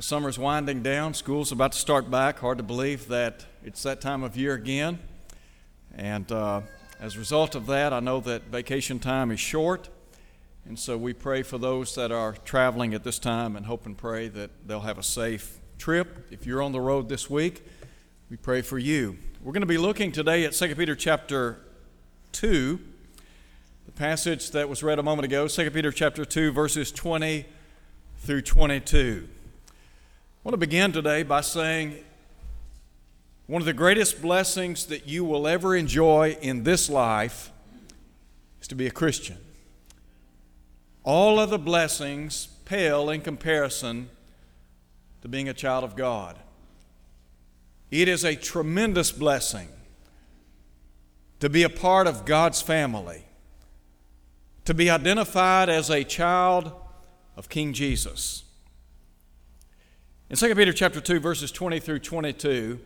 The summer's winding down, school's about to start back. Hard to believe that it's that time of year again. And uh, as a result of that, I know that vacation time is short. And so we pray for those that are traveling at this time and hope and pray that they'll have a safe trip. If you're on the road this week, we pray for you. We're going to be looking today at 2 Peter chapter 2, the passage that was read a moment ago, 2 Peter chapter 2, verses 20 through 22. I want to begin today by saying one of the greatest blessings that you will ever enjoy in this life is to be a Christian. All other blessings pale in comparison to being a child of God. It is a tremendous blessing to be a part of God's family, to be identified as a child of King Jesus. In 2 Peter chapter 2 verses 20 through 22,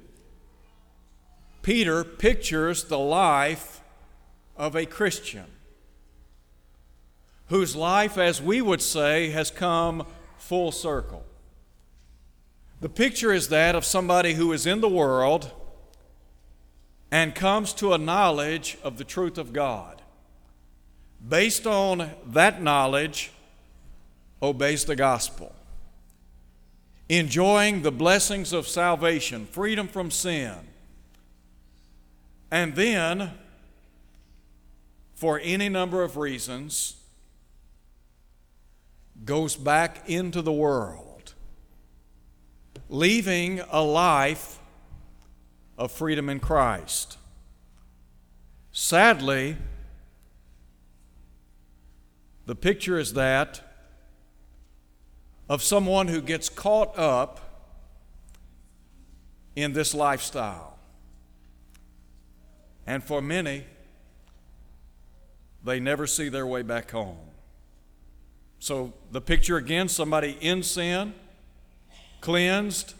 Peter pictures the life of a Christian whose life as we would say has come full circle. The picture is that of somebody who is in the world and comes to a knowledge of the truth of God. Based on that knowledge, obeys the gospel. Enjoying the blessings of salvation, freedom from sin. And then, for any number of reasons, goes back into the world, leaving a life of freedom in Christ. Sadly, the picture is that of someone who gets caught up in this lifestyle. And for many, they never see their way back home. So the picture again somebody in sin, cleansed,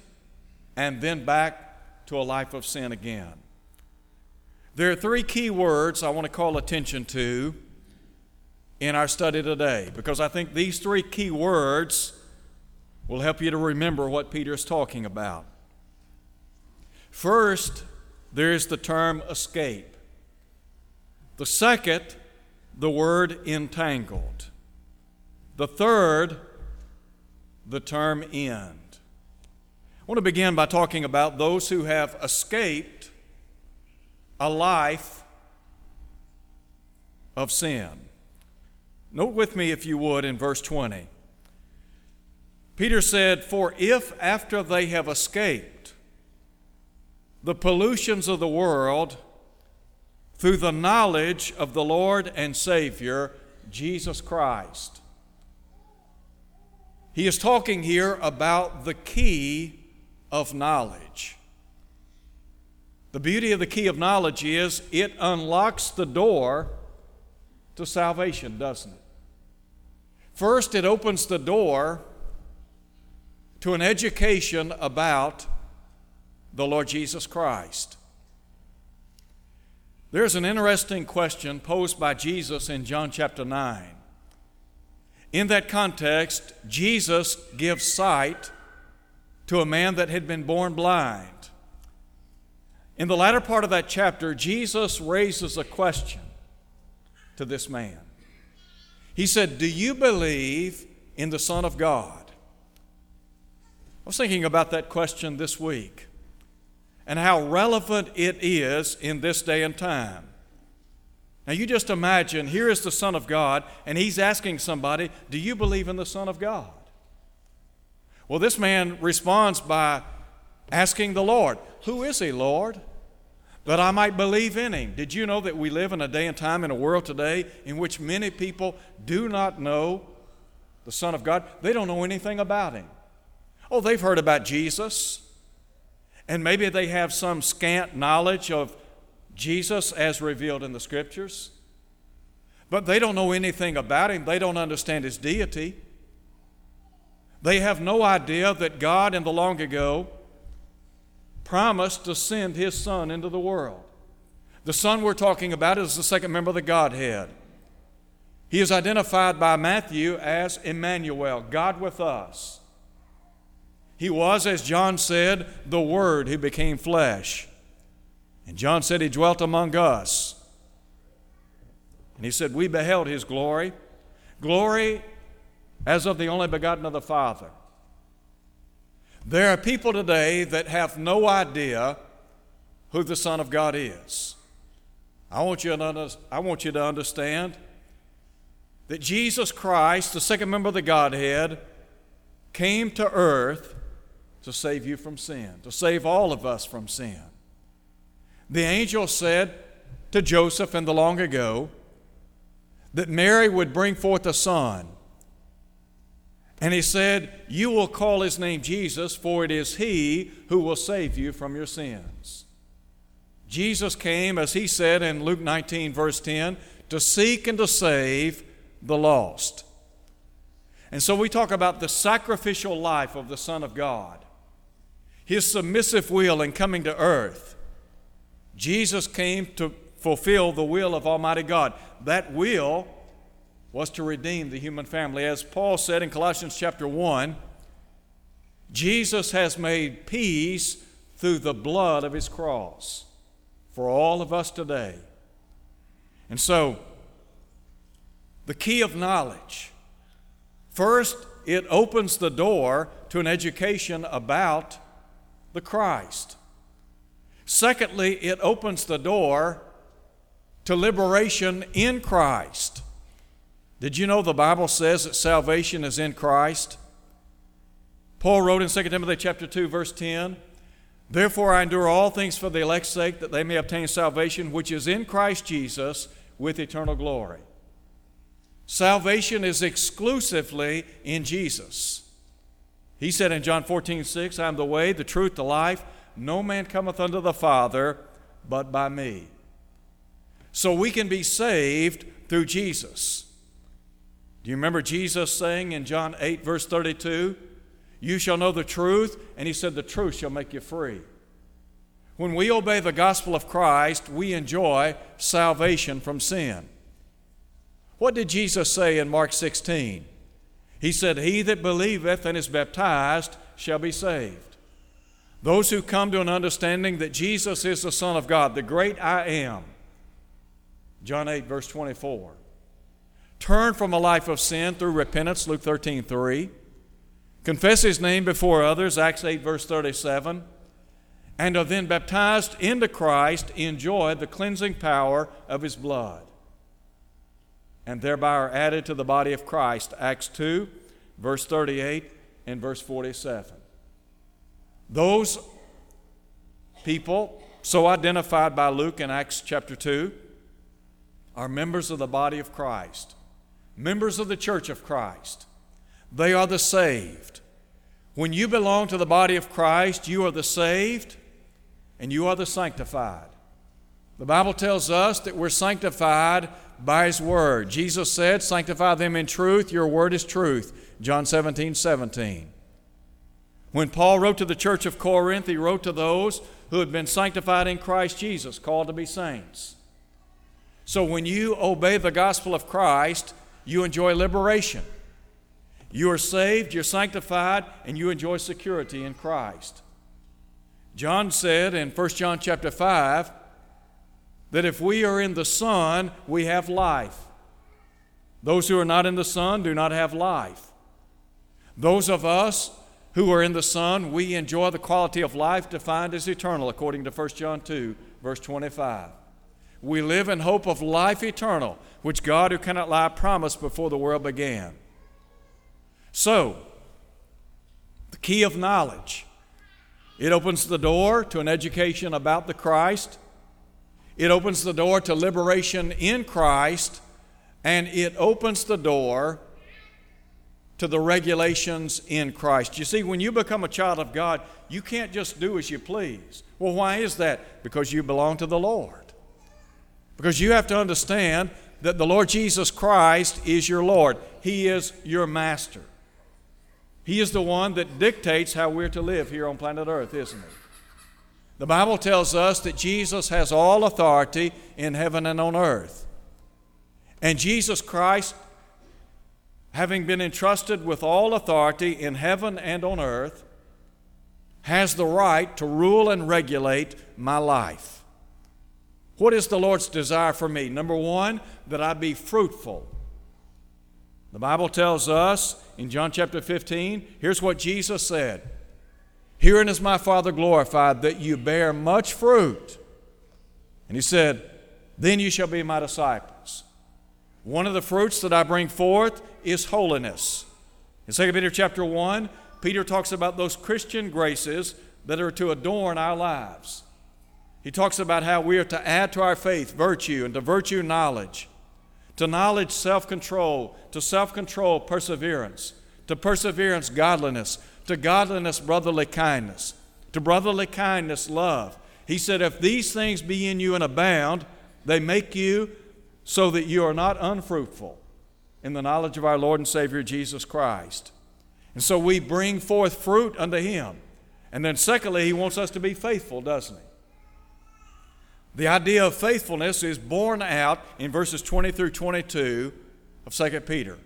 and then back to a life of sin again. There are three key words I want to call attention to in our study today because I think these three key words will help you to remember what Peter is talking about. First, there is the term escape. The second, the word entangled. The third, the term end. I want to begin by talking about those who have escaped a life of sin. Note with me, if you would, in verse 20. Peter said, For if after they have escaped the pollutions of the world through the knowledge of the Lord and Savior, Jesus Christ, he is talking here about the key of knowledge. The beauty of the key of knowledge is it unlocks the door to salvation, doesn't it? First, it opens the door to an education about the Lord Jesus Christ. There's an interesting question posed by Jesus in John chapter 9. In that context, Jesus gives sight to a man that had been born blind. In the latter part of that chapter, Jesus raises a question to this man. He said, Do you believe in the Son of God? I was thinking about that question this week and how relevant it is in this day and time. Now, you just imagine here is the Son of God, and he's asking somebody, Do you believe in the Son of God? Well, this man responds by asking the Lord, Who is he, Lord? that I might believe in him. Did you know that we live in a day and time in a world today in which many people do not know the Son of God? They don't know anything about him. Oh, they've heard about Jesus, and maybe they have some scant knowledge of Jesus as revealed in the Scriptures, but they don't know anything about him. They don't understand his deity. They have no idea that God in the long ago promised to send his Son into the world. The Son we're talking about is the second member of the Godhead. He is identified by Matthew as Emmanuel, God with us. He was, as John said, the Word who became flesh. And John said he dwelt among us. And he said, We beheld his glory, glory as of the only begotten of the Father. There are people today that have no idea who the Son of God is. I want you to, I want you to understand that Jesus Christ, the second member of the Godhead, came to earth to save you from sin, to save all of us from sin. The angel said to Joseph in the long ago that Mary would bring forth a son. And he said, You will call his name Jesus, for it is he who will save you from your sins. Jesus came, as he said in Luke 19, verse 10, to seek and to save the lost. And so we talk about the sacrificial life of the Son of God, his submissive will in coming to earth. Jesus came to fulfill the will of Almighty God. That will was to redeem the human family. As Paul said in Colossians chapter 1, Jesus has made peace through the blood of his cross for all of us today. And so, the key of knowledge. First, it opens the door to an education about the Christ. Secondly, it opens the door to liberation in Christ. Did you know the Bible says that salvation is in Christ? Paul wrote in 2 Timothy chapter 2 verse 10, "Therefore I endure all things for the elect's sake that they may obtain salvation which is in Christ Jesus with eternal glory." Salvation is exclusively in Jesus. He said in John 14, 6, I am the way, the truth, the life. No man cometh unto the Father but by me. So we can be saved through Jesus. Do you remember Jesus saying in John 8, verse 32, You shall know the truth, and he said, The truth shall make you free. When we obey the gospel of Christ, we enjoy salvation from sin. What did Jesus say in Mark 16? He said, He that believeth and is baptized shall be saved. Those who come to an understanding that Jesus is the Son of God, the great I am. John 8, verse 24. Turn from a life of sin through repentance, Luke 13, 3. Confess his name before others, Acts 8, verse 37. And are then baptized into Christ, enjoy the cleansing power of his blood and thereby are added to the body of Christ. Acts 2, verse 38 and verse 47. Those people, so identified by Luke in Acts chapter 2, are members of the body of Christ, members of the church of Christ. They are the saved. When you belong to the body of Christ, you are the saved and you are the sanctified. The Bible tells us that we're sanctified by His Word. Jesus said, Sanctify them in truth, your Word is truth. John 17, 17. When Paul wrote to the church of Corinth, he wrote to those who had been sanctified in Christ Jesus, called to be saints. So when you obey the gospel of Christ, you enjoy liberation. You are saved, you're sanctified, and you enjoy security in Christ. John said in 1 John chapter 5, that if we are in the Son, we have life. Those who are not in the Son do not have life. Those of us who are in the Son, we enjoy the quality of life defined as eternal, according to 1 John 2, verse 25. We live in hope of life eternal, which God, who cannot lie, promised before the world began. So, the key of knowledge. It opens the door to an education about the Christ it opens the door to liberation in Christ, and it opens the door to the regulations in Christ. You see, when you become a child of God, you can't just do as you please. Well, why is that? Because you belong to the Lord. Because you have to understand that the Lord Jesus Christ is your Lord, He is your master. He is the one that dictates how we're to live here on planet Earth, isn't He? The Bible tells us that Jesus has all authority in heaven and on earth. And Jesus Christ, having been entrusted with all authority in heaven and on earth, has the right to rule and regulate my life. What is the Lord's desire for me? Number one, that I be fruitful. The Bible tells us in John chapter 15, here's what Jesus said Herein is my Father glorified, that you bear much fruit. And he said, Then you shall be my disciples. One of the fruits that I bring forth is holiness. In 2 Peter chapter 1, Peter talks about those Christian graces that are to adorn our lives. He talks about how we are to add to our faith virtue, and to virtue, knowledge, to knowledge, self control, to self control, perseverance, to perseverance, godliness, to godliness, brotherly kindness, to brotherly kindness, love. He said, If these things be in you and abound, they make you so that you are not unfruitful in the knowledge of our Lord and Savior Jesus Christ. And so we bring forth fruit unto Him. And then, secondly, He wants us to be faithful, doesn't He? The idea of faithfulness is borne out in verses 20 through 22 of 2 Peter.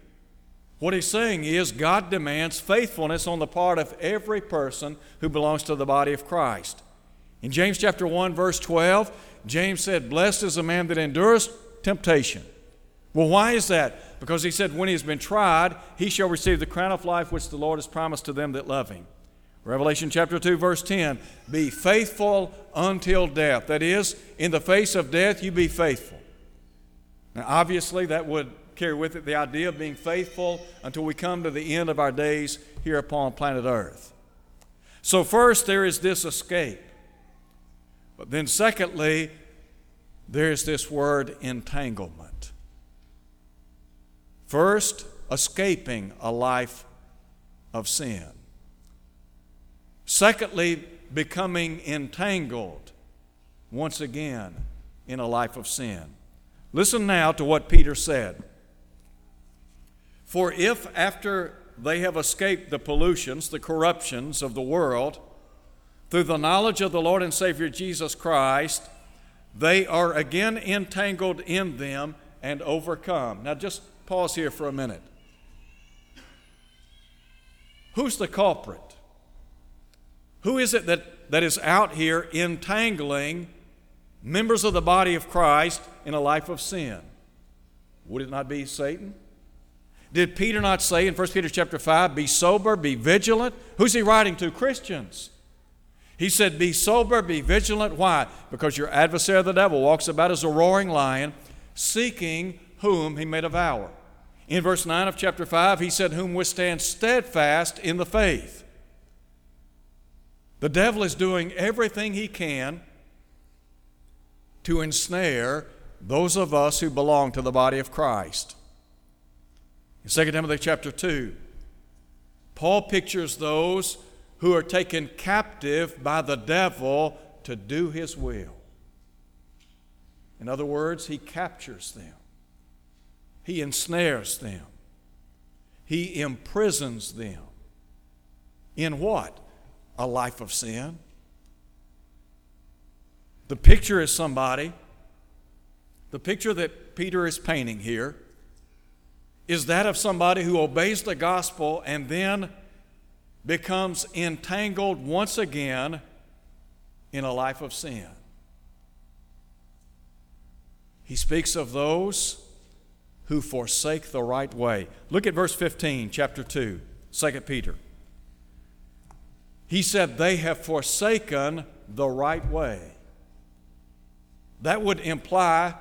What he's saying is God demands faithfulness on the part of every person who belongs to the body of Christ. In James chapter 1 verse 12, James said, "Blessed is a man that endures temptation." Well, why is that? Because he said, When he has been tried, he shall receive the crown of life which the Lord has promised to them that love him. Revelation chapter 2, verse 10 Be faithful until death. That is, in the face of death, you be faithful. Now, obviously, that would carry with it the idea of being faithful until we come to the end of our days here upon planet Earth. So, first, there is this escape. But then, secondly, there is this word entanglement. First, escaping a life of sin. Secondly, becoming entangled once again in a life of sin. Listen now to what Peter said. For if after they have escaped the pollutions, the corruptions of the world, through the knowledge of the Lord and Savior Jesus Christ, they are again entangled in them and overcome. Now, just pause here for a minute. Who's the culprit? Who is it that, that is out here entangling members of the body of Christ in a life of sin? Would it not be Satan? Did Peter not say in 1 Peter chapter 5, be sober, be vigilant? Who's he writing to? Christians. He said, Be sober, be vigilant. Why? Because your adversary, the devil, walks about as a roaring lion, seeking whom he may devour. In verse 9 of chapter 5, he said, Whom withstand steadfast in the faith. The devil is doing everything he can to ensnare those of us who belong to the body of Christ. In 2 Timothy chapter 2, Paul pictures those who are taken captive by the devil to do his will. In other words, he captures them, he ensnares them, he imprisons them. In what? a life of sin. The picture is somebody, the picture that Peter is painting here is that of somebody who obeys the gospel and then becomes entangled once again in a life of sin. He speaks of those who forsake the right way. Look at verse 15, chapter 2, 2 Peter. He said, They have forsaken the right way. That would imply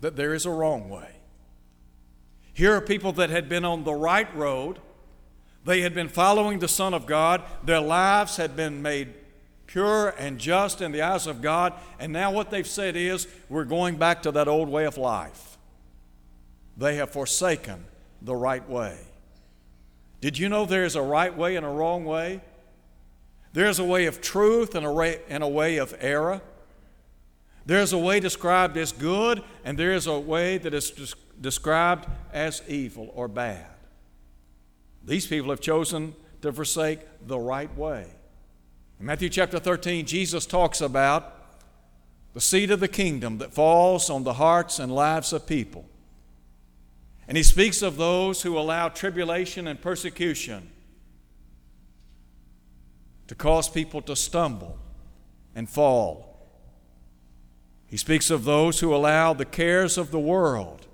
that there is a wrong way. Here are people that had been on the right road. They had been following the Son of God. Their lives had been made pure and just in the eyes of God. And now what they've said is, we're going back to that old way of life. They have forsaken the right way. Did you know there is a right way and a wrong way? There's a way of truth and a way, and a way of error. There's a way described as good, and there is a way that is described as evil or bad. These people have chosen to forsake the right way. In Matthew chapter 13, Jesus talks about the seed of the kingdom that falls on the hearts and lives of people. And he speaks of those who allow tribulation and persecution to cause people to stumble and fall. He speaks of those who allow the cares of the world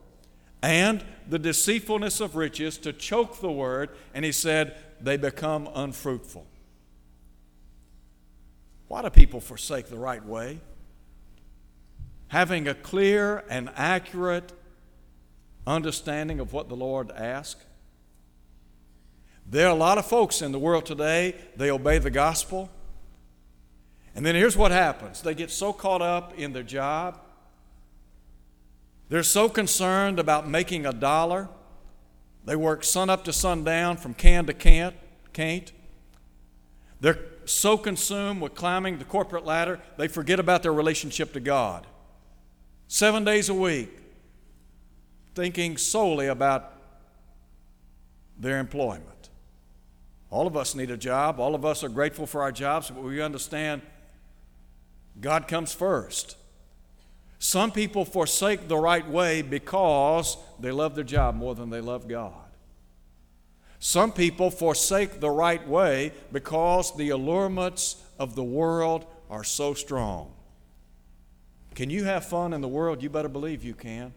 and the deceitfulness of riches to choke the word, and he said, they become unfruitful. Why do people forsake the right way? Having a clear and accurate understanding of what the Lord asks. There are a lot of folks in the world today, they obey the gospel. And then here's what happens they get so caught up in their job, they're so concerned about making a dollar. They work sun up to sundown from can to can't, can't. They're so consumed with climbing the corporate ladder, they forget about their relationship to God. Seven days a week, thinking solely about their employment. All of us need a job. All of us are grateful for our jobs, but we understand God comes first. Some people forsake the right way because they love their job more than they love God. Some people forsake the right way because the allurements of the world are so strong. Can you have fun in the world? You better believe you can.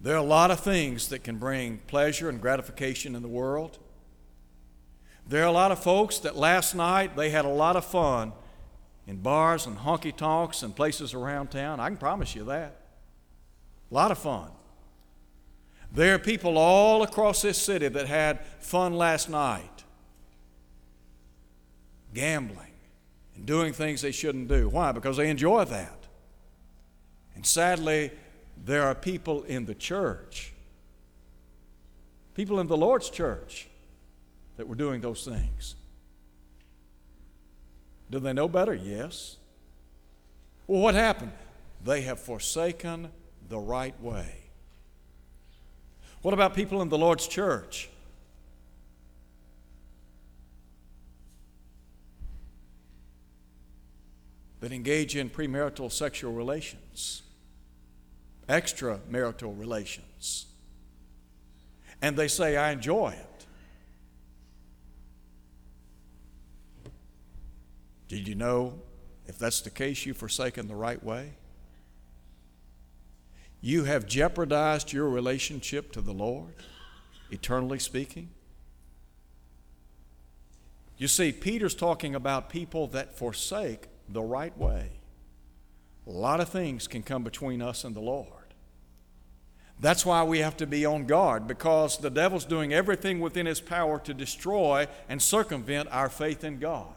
There are a lot of things that can bring pleasure and gratification in the world. There are a lot of folks that last night they had a lot of fun in bars and honky tonks and places around town. I can promise you that. A lot of fun. There are people all across this city that had fun last night, gambling and doing things they shouldn't do. Why? Because they enjoy that. And sadly, there are people in the church, people in the Lord's church, that were doing those things. Do they know better? Yes. Well, what happened? They have forsaken the right way. What about people in the Lord's church? That engage in premarital sexual relations, extramarital relations, and they say, I enjoy it. Did you know if that's the case, you've forsaken the right way? You have jeopardized your relationship to the Lord, eternally speaking. You see, Peter's talking about people that forsake the right way. A lot of things can come between us and the Lord. That's why we have to be on guard because the devil's doing everything within his power to destroy and circumvent our faith in God.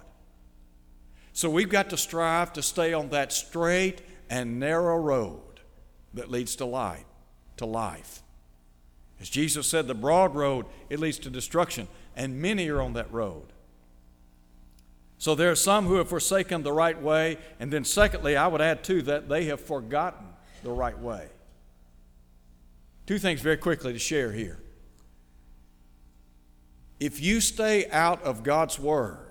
So we've got to strive to stay on that straight and narrow road that leads to life, to life. As Jesus said, the broad road, it leads to destruction, and many are on that road. So there are some who have forsaken the right way, and then secondly, I would add too that they have forgotten the right way. Two things very quickly to share here. If you stay out of God's Word,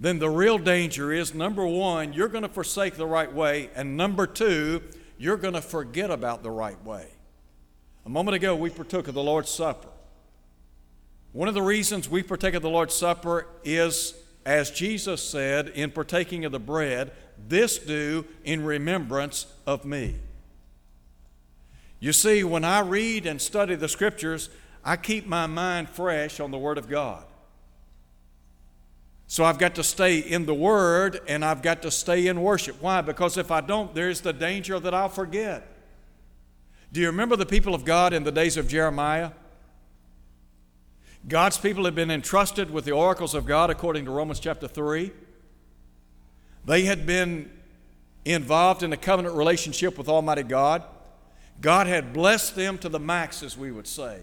then the real danger is number one, you're going to forsake the right way, and number two, you're going to forget about the right way. A moment ago, we partook of the Lord's Supper. One of the reasons we partake of the Lord's Supper is, as Jesus said in partaking of the bread, this do in remembrance of me. You see, when I read and study the Scriptures, I keep my mind fresh on the Word of God. So I've got to stay in the Word and I've got to stay in worship. Why? Because if I don't, there's the danger that I'll forget. Do you remember the people of God in the days of Jeremiah? God's people had been entrusted with the oracles of God according to Romans chapter 3. They had been involved in a covenant relationship with Almighty God. God had blessed them to the max, as we would say.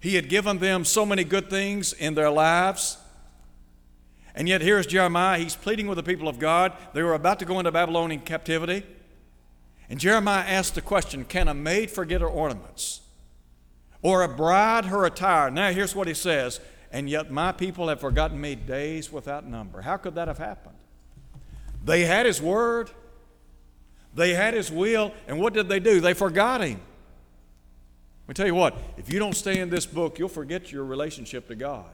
He had given them so many good things in their lives. And yet, here's Jeremiah. He's pleading with the people of God. They were about to go into Babylonian captivity. And Jeremiah asked the question Can a maid forget her ornaments? Or a bride her attire? Now, here's what he says And yet, my people have forgotten me days without number. How could that have happened? They had his word, they had his will, and what did they do? They forgot him. Let me tell you what, if you don't stay in this book, you'll forget your relationship to God.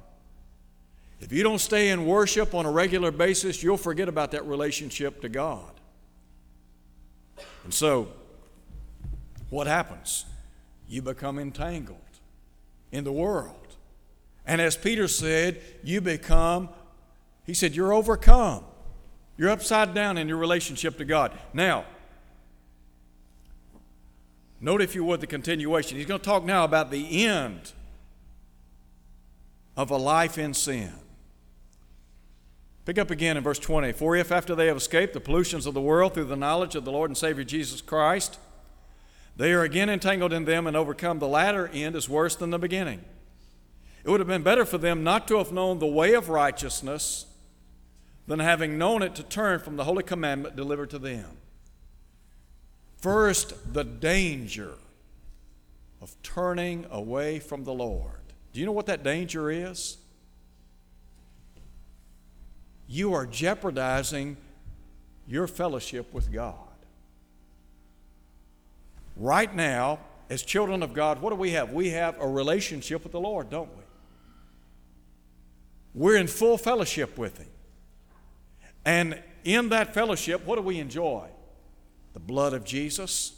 If you don't stay in worship on a regular basis, you'll forget about that relationship to God. And so, what happens? You become entangled in the world. And as Peter said, you become, he said, you're overcome. You're upside down in your relationship to God. Now, note if you would the continuation. He's going to talk now about the end of a life in sin. Pick up again in verse 20. For if after they have escaped the pollutions of the world through the knowledge of the Lord and Savior Jesus Christ, they are again entangled in them and overcome, the latter end is worse than the beginning. It would have been better for them not to have known the way of righteousness than having known it to turn from the holy commandment delivered to them. First, the danger of turning away from the Lord. Do you know what that danger is? You are jeopardizing your fellowship with God. Right now, as children of God, what do we have? We have a relationship with the Lord, don't we? We're in full fellowship with Him. And in that fellowship, what do we enjoy? The blood of Jesus.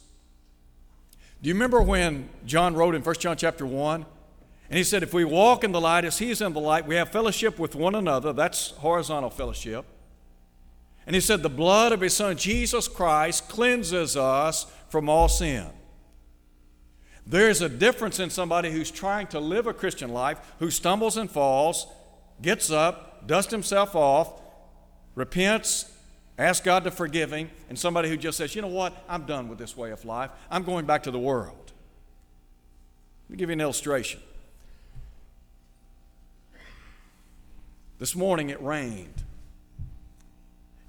Do you remember when John wrote in 1 John chapter 1? And he said, If we walk in the light as he's in the light, we have fellowship with one another. That's horizontal fellowship. And he said, The blood of his son, Jesus Christ, cleanses us from all sin. There's a difference in somebody who's trying to live a Christian life, who stumbles and falls, gets up, dusts himself off, repents, asks God to forgive him, and somebody who just says, you know what, I'm done with this way of life. I'm going back to the world. Let me give you an illustration. This morning it rained.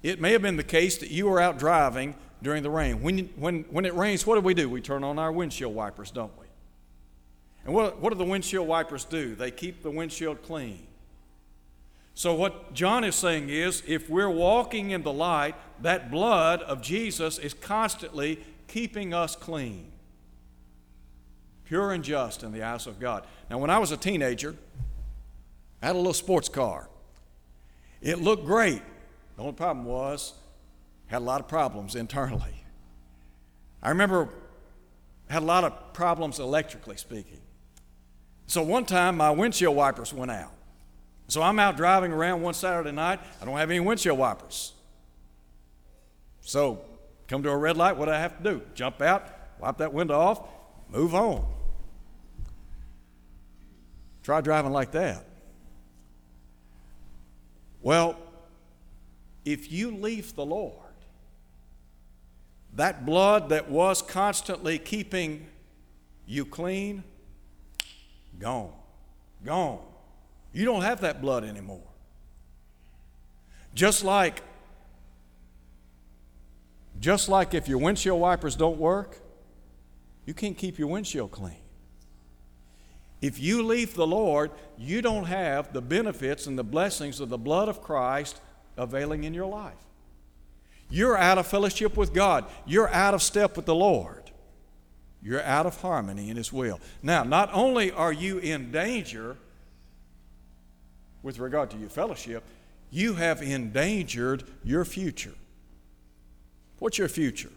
It may have been the case that you were out driving during the rain. When, when, when it rains, what do we do? We turn on our windshield wipers, don't we? And what, what do the windshield wipers do? They keep the windshield clean. So, what John is saying is if we're walking in the light, that blood of Jesus is constantly keeping us clean, pure and just in the eyes of God. Now, when I was a teenager, I had a little sports car. It looked great. The only problem was, had a lot of problems internally. I remember had a lot of problems electrically speaking. So one time my windshield wipers went out. So I'm out driving around one Saturday night. I don't have any windshield wipers. So, come to a red light, what do I have to do? Jump out, wipe that window off, move on. Try driving like that. Well, if you leave the Lord, that blood that was constantly keeping you clean, gone, gone. You don't have that blood anymore. Just like just like if your windshield wipers don't work, you can't keep your windshield clean. If you leave the Lord, you don't have the benefits and the blessings of the blood of Christ availing in your life. You're out of fellowship with God. You're out of step with the Lord. You're out of harmony in His will. Now, not only are you in danger with regard to your fellowship, you have endangered your future. What's your future?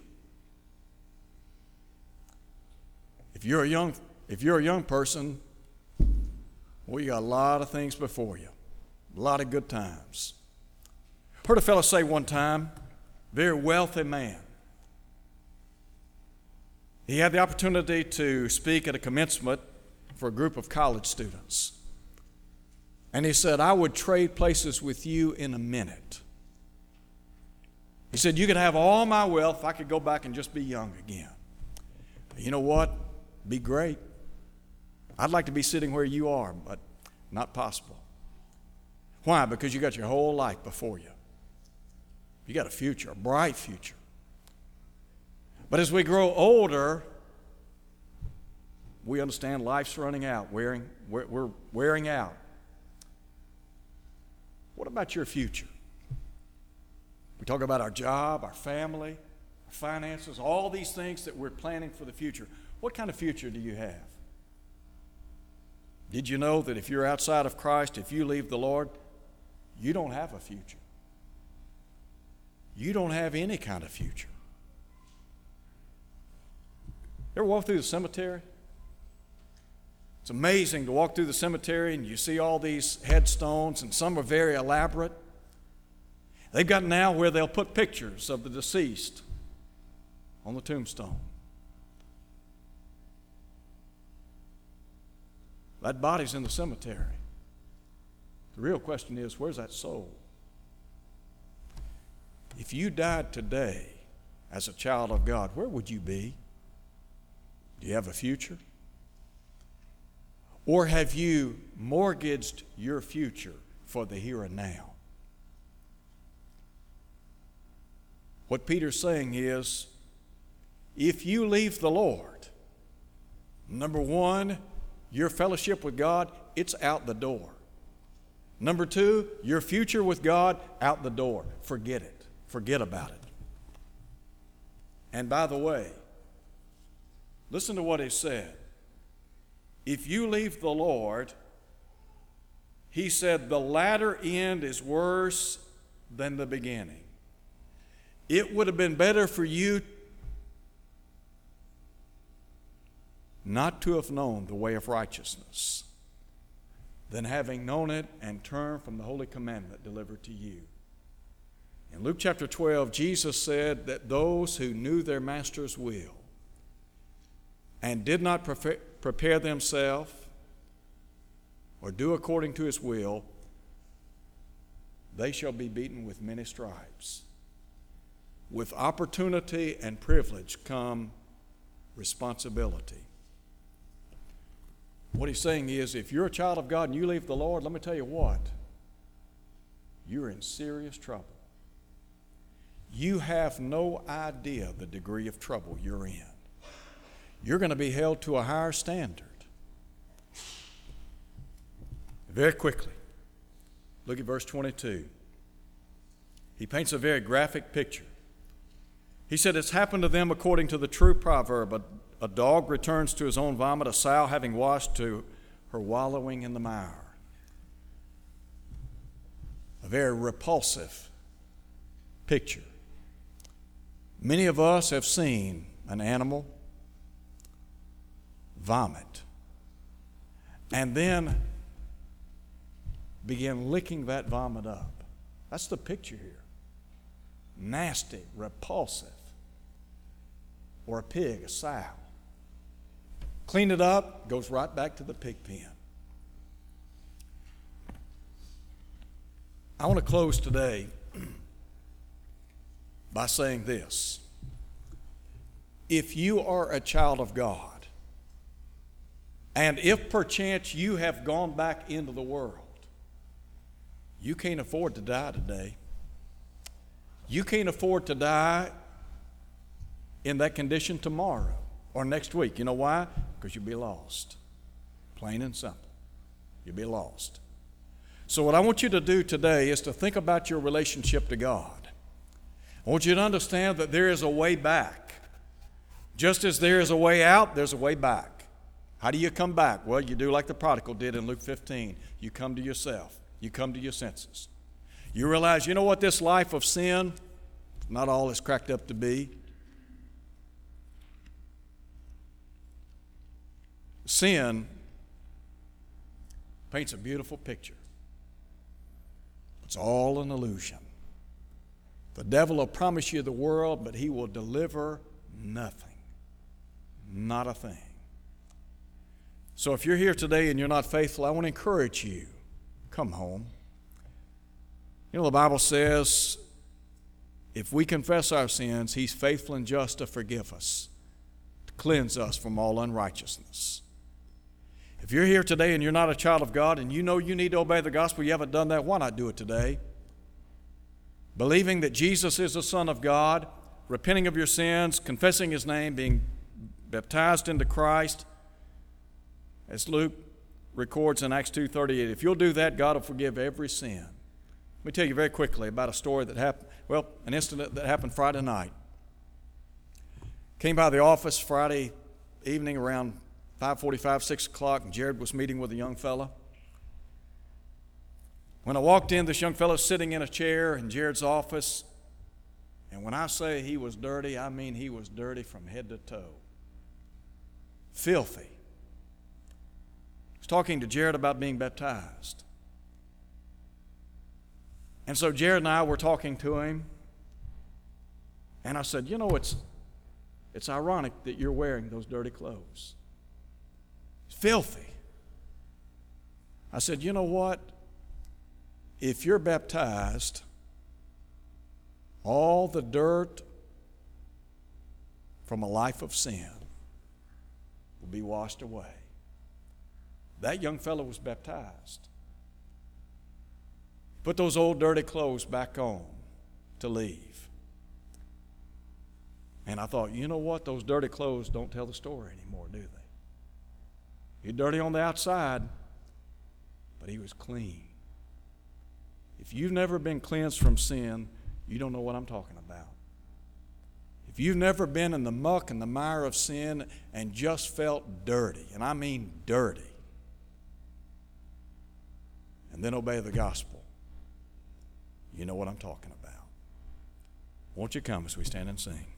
If you're a young, if you're a young person, well, you got a lot of things before you, a lot of good times. Heard a fellow say one time, very wealthy man. He had the opportunity to speak at a commencement for a group of college students. And he said, I would trade places with you in a minute. He said, You could have all my wealth I could go back and just be young again. But you know what? Be great. I'd like to be sitting where you are, but not possible. Why? Because you got your whole life before you. You got a future, a bright future. But as we grow older, we understand life's running out, wearing, we're, wearing out. What about your future? We talk about our job, our family, our finances, all these things that we're planning for the future. What kind of future do you have? Did you know that if you're outside of Christ, if you leave the Lord, you don't have a future. You don't have any kind of future. You Ever walk through the cemetery? It's amazing to walk through the cemetery and you see all these headstones, and some are very elaborate. They've got now where they'll put pictures of the deceased on the tombstone. That body's in the cemetery. The real question is where's that soul? If you died today as a child of God, where would you be? Do you have a future? Or have you mortgaged your future for the here and now? What Peter's saying is if you leave the Lord, number one, your fellowship with God, it's out the door. Number two, your future with God, out the door. Forget it. Forget about it. And by the way, listen to what he said. If you leave the Lord, he said, the latter end is worse than the beginning. It would have been better for you not to have known the way of righteousness than having known it and turned from the holy commandment delivered to you. In Luke chapter 12, Jesus said that those who knew their master's will and did not prepare themselves or do according to his will, they shall be beaten with many stripes. With opportunity and privilege come responsibility. What he's saying is if you're a child of God and you leave the Lord, let me tell you what, you're in serious trouble. You have no idea the degree of trouble you're in. You're going to be held to a higher standard. Very quickly, look at verse 22. He paints a very graphic picture. He said, It's happened to them according to the true proverb a dog returns to his own vomit, a sow having washed to her wallowing in the mire. A very repulsive picture. Many of us have seen an animal vomit and then begin licking that vomit up. That's the picture here. Nasty, repulsive. Or a pig, a sow. Clean it up, goes right back to the pig pen. I want to close today by saying this. If you are a child of God, and if perchance you have gone back into the world, you can't afford to die today. You can't afford to die in that condition tomorrow or next week. You know why? Because you'll be lost. Plain and simple. You'll be lost. So, what I want you to do today is to think about your relationship to God. I want you to understand that there is a way back. Just as there is a way out, there's a way back. How do you come back? Well, you do like the prodigal did in Luke 15. You come to yourself, you come to your senses. You realize, you know what, this life of sin, not all it's cracked up to be. Sin paints a beautiful picture. It's all an illusion. The devil will promise you the world, but he will deliver nothing. Not a thing. So if you're here today and you're not faithful, I want to encourage you come home. You know, the Bible says if we confess our sins, he's faithful and just to forgive us, to cleanse us from all unrighteousness. If you're here today and you're not a child of God and you know you need to obey the gospel, you haven't done that, why not do it today? Believing that Jesus is the Son of God, repenting of your sins, confessing His name, being baptized into Christ, as Luke records in Acts 2:38. If you'll do that, God will forgive every sin. Let me tell you very quickly about a story that happened, well, an incident that happened Friday night. Came by the office Friday evening around 5.45, 6 o'clock, Jared was meeting with a young fellow. When I walked in, this young fellow sitting in a chair in Jared's office. And when I say he was dirty, I mean he was dirty from head to toe. Filthy. I was talking to Jared about being baptized. And so Jared and I were talking to him. And I said, You know, it's, it's ironic that you're wearing those dirty clothes. Filthy. I said, You know what? if you're baptized, all the dirt from a life of sin will be washed away. That young fellow was baptized. Put those old dirty clothes back on to leave. And I thought, you know what? Those dirty clothes don't tell the story anymore, do they? You're dirty on the outside, but he was clean. If you've never been cleansed from sin, you don't know what I'm talking about. If you've never been in the muck and the mire of sin and just felt dirty, and I mean dirty, and then obey the gospel, you know what I'm talking about. Won't you come as we stand and sing?